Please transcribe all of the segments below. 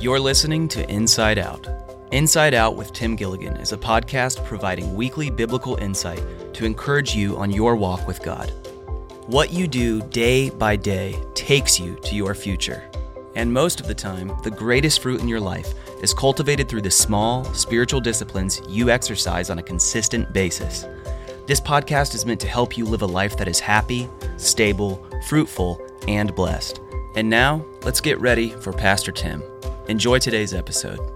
You're listening to Inside Out. Inside Out with Tim Gilligan is a podcast providing weekly biblical insight to encourage you on your walk with God. What you do day by day takes you to your future. And most of the time, the greatest fruit in your life is cultivated through the small, spiritual disciplines you exercise on a consistent basis. This podcast is meant to help you live a life that is happy, stable, fruitful, and blessed. And now, let's get ready for Pastor Tim. Enjoy today's episode.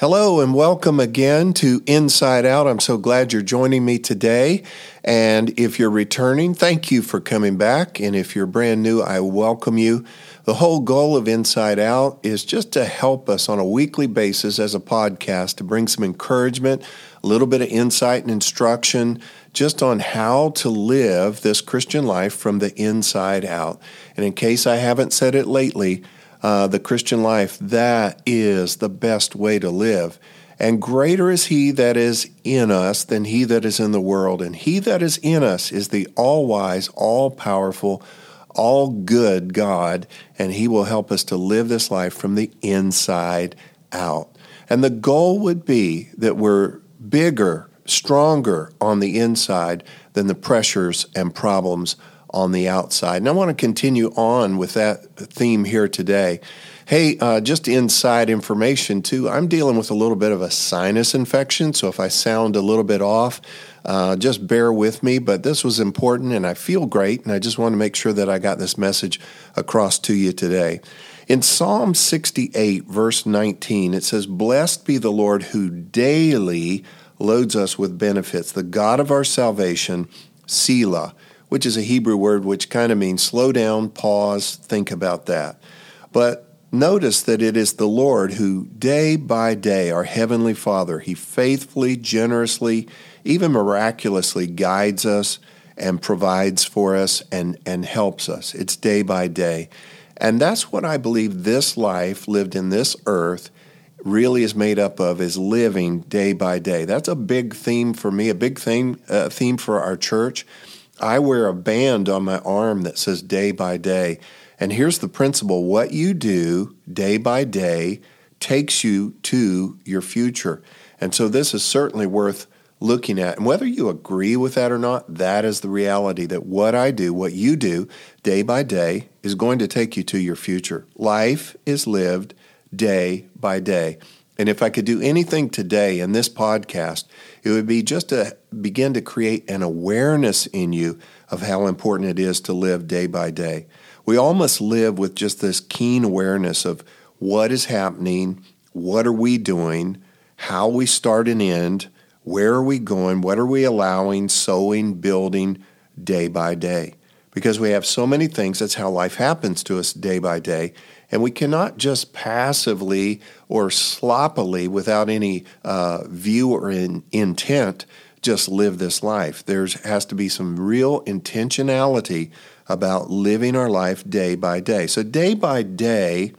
Hello and welcome again to Inside Out. I'm so glad you're joining me today. And if you're returning, thank you for coming back. And if you're brand new, I welcome you. The whole goal of Inside Out is just to help us on a weekly basis as a podcast to bring some encouragement, a little bit of insight and instruction just on how to live this Christian life from the inside out. And in case I haven't said it lately, uh, the Christian life, that is the best way to live. And greater is he that is in us than he that is in the world. And he that is in us is the all wise, all powerful, all good God. And he will help us to live this life from the inside out. And the goal would be that we're bigger, stronger on the inside than the pressures and problems on the outside. And I want to continue on with that theme here today. Hey, uh, just inside information too. I'm dealing with a little bit of a sinus infection, so if I sound a little bit off, uh, just bear with me. But this was important, and I feel great, and I just want to make sure that I got this message across to you today. In Psalm 68, verse 19, it says, Blessed be the Lord who daily loads us with benefits, the God of our salvation, Selah which is a Hebrew word which kind of means slow down, pause, think about that. But notice that it is the Lord who, day by day, our Heavenly Father, He faithfully, generously, even miraculously guides us and provides for us and, and helps us. It's day by day. And that's what I believe this life lived in this earth really is made up of is living day by day. That's a big theme for me, a big theme uh, theme for our church. I wear a band on my arm that says day by day. And here's the principle what you do day by day takes you to your future. And so this is certainly worth looking at. And whether you agree with that or not, that is the reality that what I do, what you do day by day, is going to take you to your future. Life is lived day by day. And if I could do anything today in this podcast, it would be just to begin to create an awareness in you of how important it is to live day by day. We all must live with just this keen awareness of what is happening, what are we doing, how we start and end, where are we going, what are we allowing, sowing, building day by day. Because we have so many things, that's how life happens to us day by day. And we cannot just passively or sloppily, without any uh, view or in, intent, just live this life. There has to be some real intentionality about living our life day by day. So, day by day,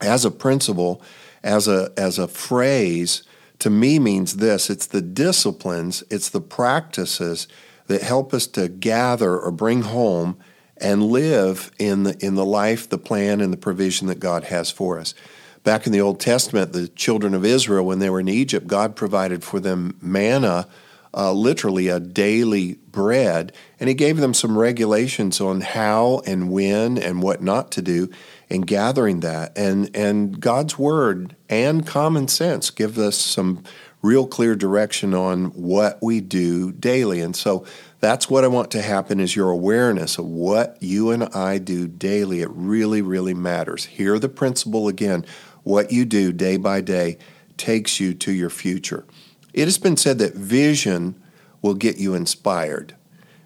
as a principle, as a, as a phrase, to me means this it's the disciplines, it's the practices that help us to gather or bring home and live in the, in the life, the plan, and the provision that God has for us. Back in the Old Testament, the children of Israel, when they were in Egypt, God provided for them manna, uh, literally a daily bread, and He gave them some regulations on how and when and what not to do in gathering that. And, and God's Word and common sense give us some real clear direction on what we do daily. And so that's what I want to happen is your awareness of what you and I do daily. It really, really matters. Hear the principle again. What you do day by day takes you to your future. It has been said that vision will get you inspired.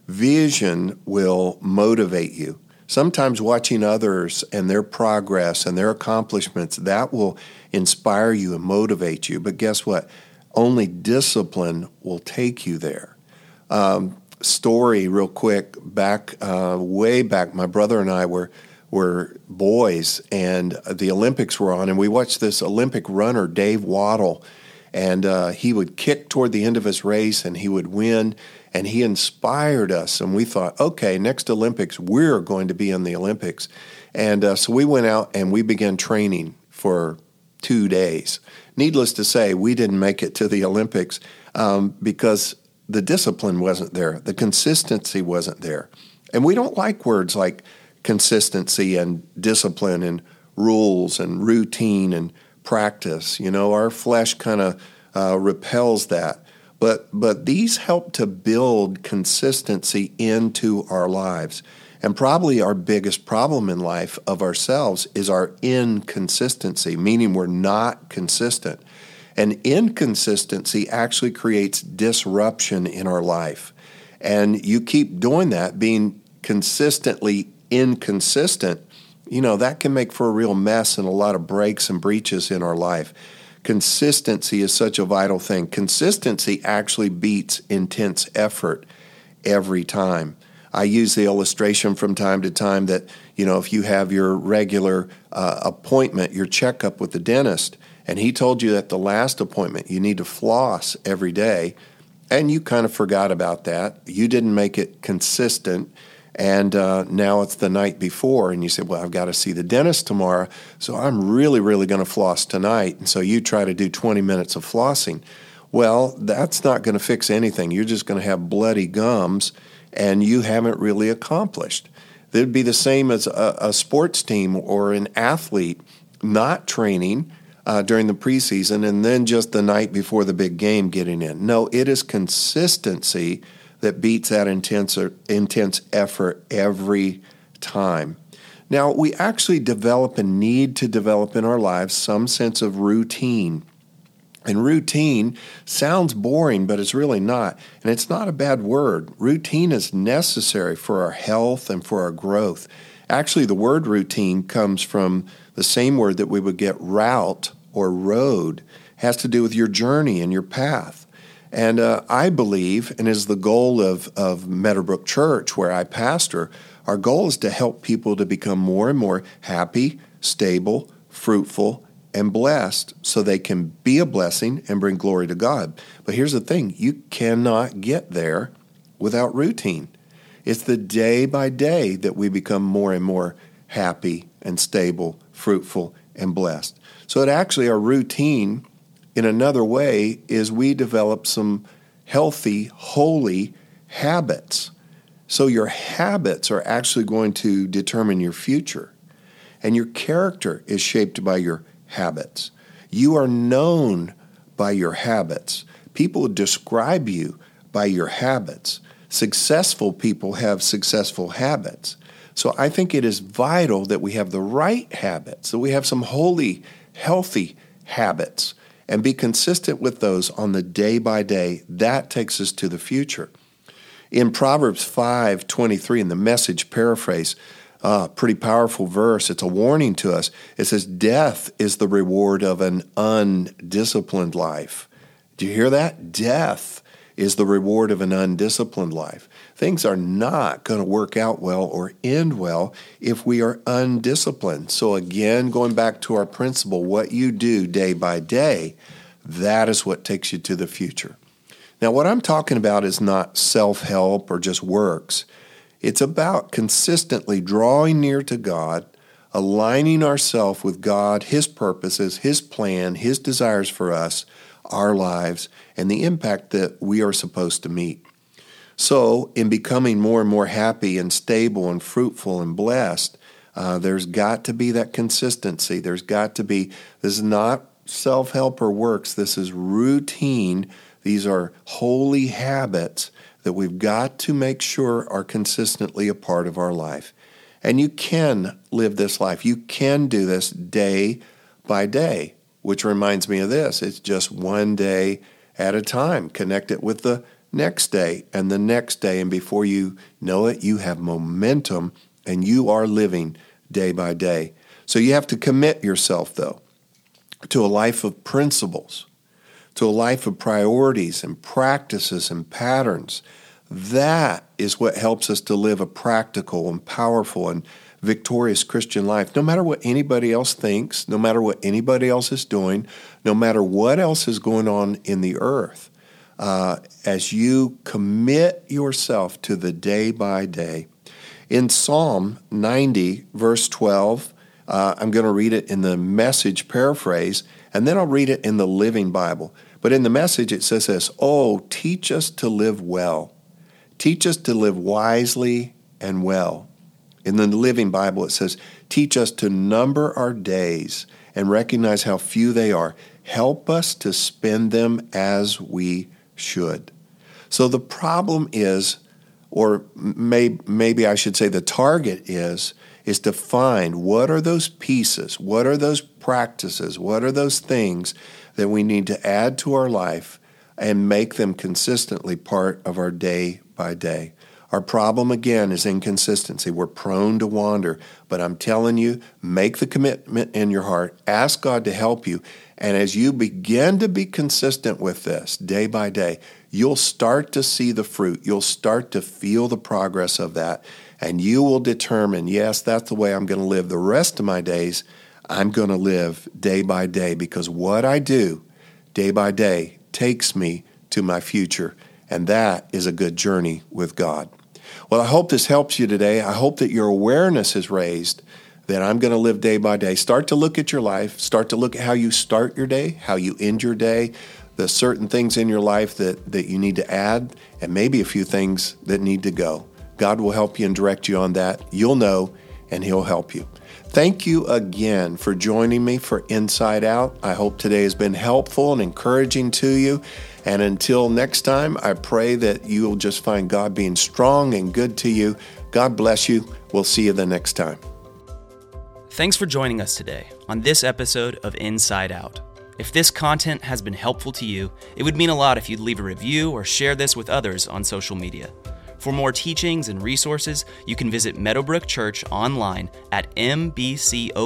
Vision will motivate you. Sometimes watching others and their progress and their accomplishments, that will inspire you and motivate you. But guess what? Only discipline will take you there. Um, story real quick. Back uh, way back, my brother and I were were boys, and the Olympics were on, and we watched this Olympic runner, Dave Wottle, and uh, he would kick toward the end of his race, and he would win. And he inspired us, and we thought, okay, next Olympics, we're going to be in the Olympics. And uh, so we went out and we began training for two days. Needless to say, we didn't make it to the Olympics um, because the discipline wasn't there, the consistency wasn't there. And we don't like words like consistency and discipline and rules and routine and practice. You know, our flesh kind of uh, repels that. But, but these help to build consistency into our lives. And probably our biggest problem in life of ourselves is our inconsistency, meaning we're not consistent. And inconsistency actually creates disruption in our life. And you keep doing that, being consistently inconsistent, you know, that can make for a real mess and a lot of breaks and breaches in our life. Consistency is such a vital thing. Consistency actually beats intense effort every time. I use the illustration from time to time that, you know, if you have your regular uh, appointment, your checkup with the dentist, and he told you at the last appointment you need to floss every day, and you kind of forgot about that, you didn't make it consistent and uh, now it's the night before, and you say, Well, I've got to see the dentist tomorrow, so I'm really, really going to floss tonight. And so you try to do 20 minutes of flossing. Well, that's not going to fix anything. You're just going to have bloody gums, and you haven't really accomplished. It'd be the same as a, a sports team or an athlete not training uh, during the preseason and then just the night before the big game getting in. No, it is consistency that beats that intense, intense effort every time. Now, we actually develop and need to develop in our lives some sense of routine. And routine sounds boring, but it's really not. And it's not a bad word. Routine is necessary for our health and for our growth. Actually, the word routine comes from the same word that we would get route or road, it has to do with your journey and your path. And uh, I believe, and is the goal of, of Meadowbrook Church, where I pastor, our goal is to help people to become more and more happy, stable, fruitful, and blessed so they can be a blessing and bring glory to God. But here's the thing you cannot get there without routine. It's the day by day that we become more and more happy and stable, fruitful, and blessed. So it actually, our routine in another way is we develop some healthy, holy habits. So your habits are actually going to determine your future. And your character is shaped by your habits. You are known by your habits. People describe you by your habits. Successful people have successful habits. So I think it is vital that we have the right habits, that we have some holy, healthy habits and be consistent with those on the day by day. That takes us to the future. In Proverbs 5 23, in the message paraphrase, uh, pretty powerful verse. It's a warning to us. It says, Death is the reward of an undisciplined life. Do you hear that? Death is the reward of an undisciplined life. Things are not going to work out well or end well if we are undisciplined. So, again, going back to our principle, what you do day by day, that is what takes you to the future. Now, what I'm talking about is not self help or just works. It's about consistently drawing near to God, aligning ourselves with God, His purposes, His plan, His desires for us, our lives, and the impact that we are supposed to meet. So, in becoming more and more happy and stable and fruitful and blessed, uh, there's got to be that consistency. There's got to be, this is not self help or works, this is routine. These are holy habits that we've got to make sure are consistently a part of our life. And you can live this life. You can do this day by day, which reminds me of this. It's just one day at a time. Connect it with the next day and the next day. And before you know it, you have momentum and you are living day by day. So you have to commit yourself, though, to a life of principles, to a life of priorities and practices and patterns. That is what helps us to live a practical and powerful and victorious Christian life, no matter what anybody else thinks, no matter what anybody else is doing, no matter what else is going on in the earth. uh, as you commit yourself to the day by day. In Psalm 90, verse 12, uh, I'm going to read it in the message paraphrase, and then I'll read it in the Living Bible. But in the message, it says this Oh, teach us to live well. Teach us to live wisely and well. In the Living Bible, it says, Teach us to number our days and recognize how few they are. Help us to spend them as we should. So the problem is or may, maybe I should say the target is is to find what are those pieces, what are those practices, what are those things that we need to add to our life and make them consistently part of our day by day. Our problem again is inconsistency. We're prone to wander, but I'm telling you, make the commitment in your heart, ask God to help you, and as you begin to be consistent with this day by day, you'll start to see the fruit. You'll start to feel the progress of that. And you will determine, yes, that's the way I'm going to live the rest of my days. I'm going to live day by day because what I do day by day takes me to my future. And that is a good journey with God. Well, I hope this helps you today. I hope that your awareness is raised that I'm going to live day by day. Start to look at your life, start to look at how you start your day, how you end your day, the certain things in your life that, that you need to add, and maybe a few things that need to go. God will help you and direct you on that. You'll know, and He'll help you. Thank you again for joining me for Inside Out. I hope today has been helpful and encouraging to you. And until next time, I pray that you will just find God being strong and good to you. God bless you. We'll see you the next time. Thanks for joining us today on this episode of Inside Out. If this content has been helpful to you, it would mean a lot if you'd leave a review or share this with others on social media. For more teachings and resources, you can visit Meadowbrook Church online at mbcocala.com.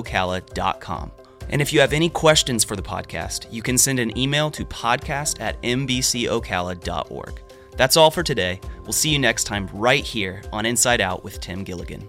And if you have any questions for the podcast, you can send an email to podcast at mbcocala.org. That's all for today. We'll see you next time right here on Inside Out with Tim Gilligan.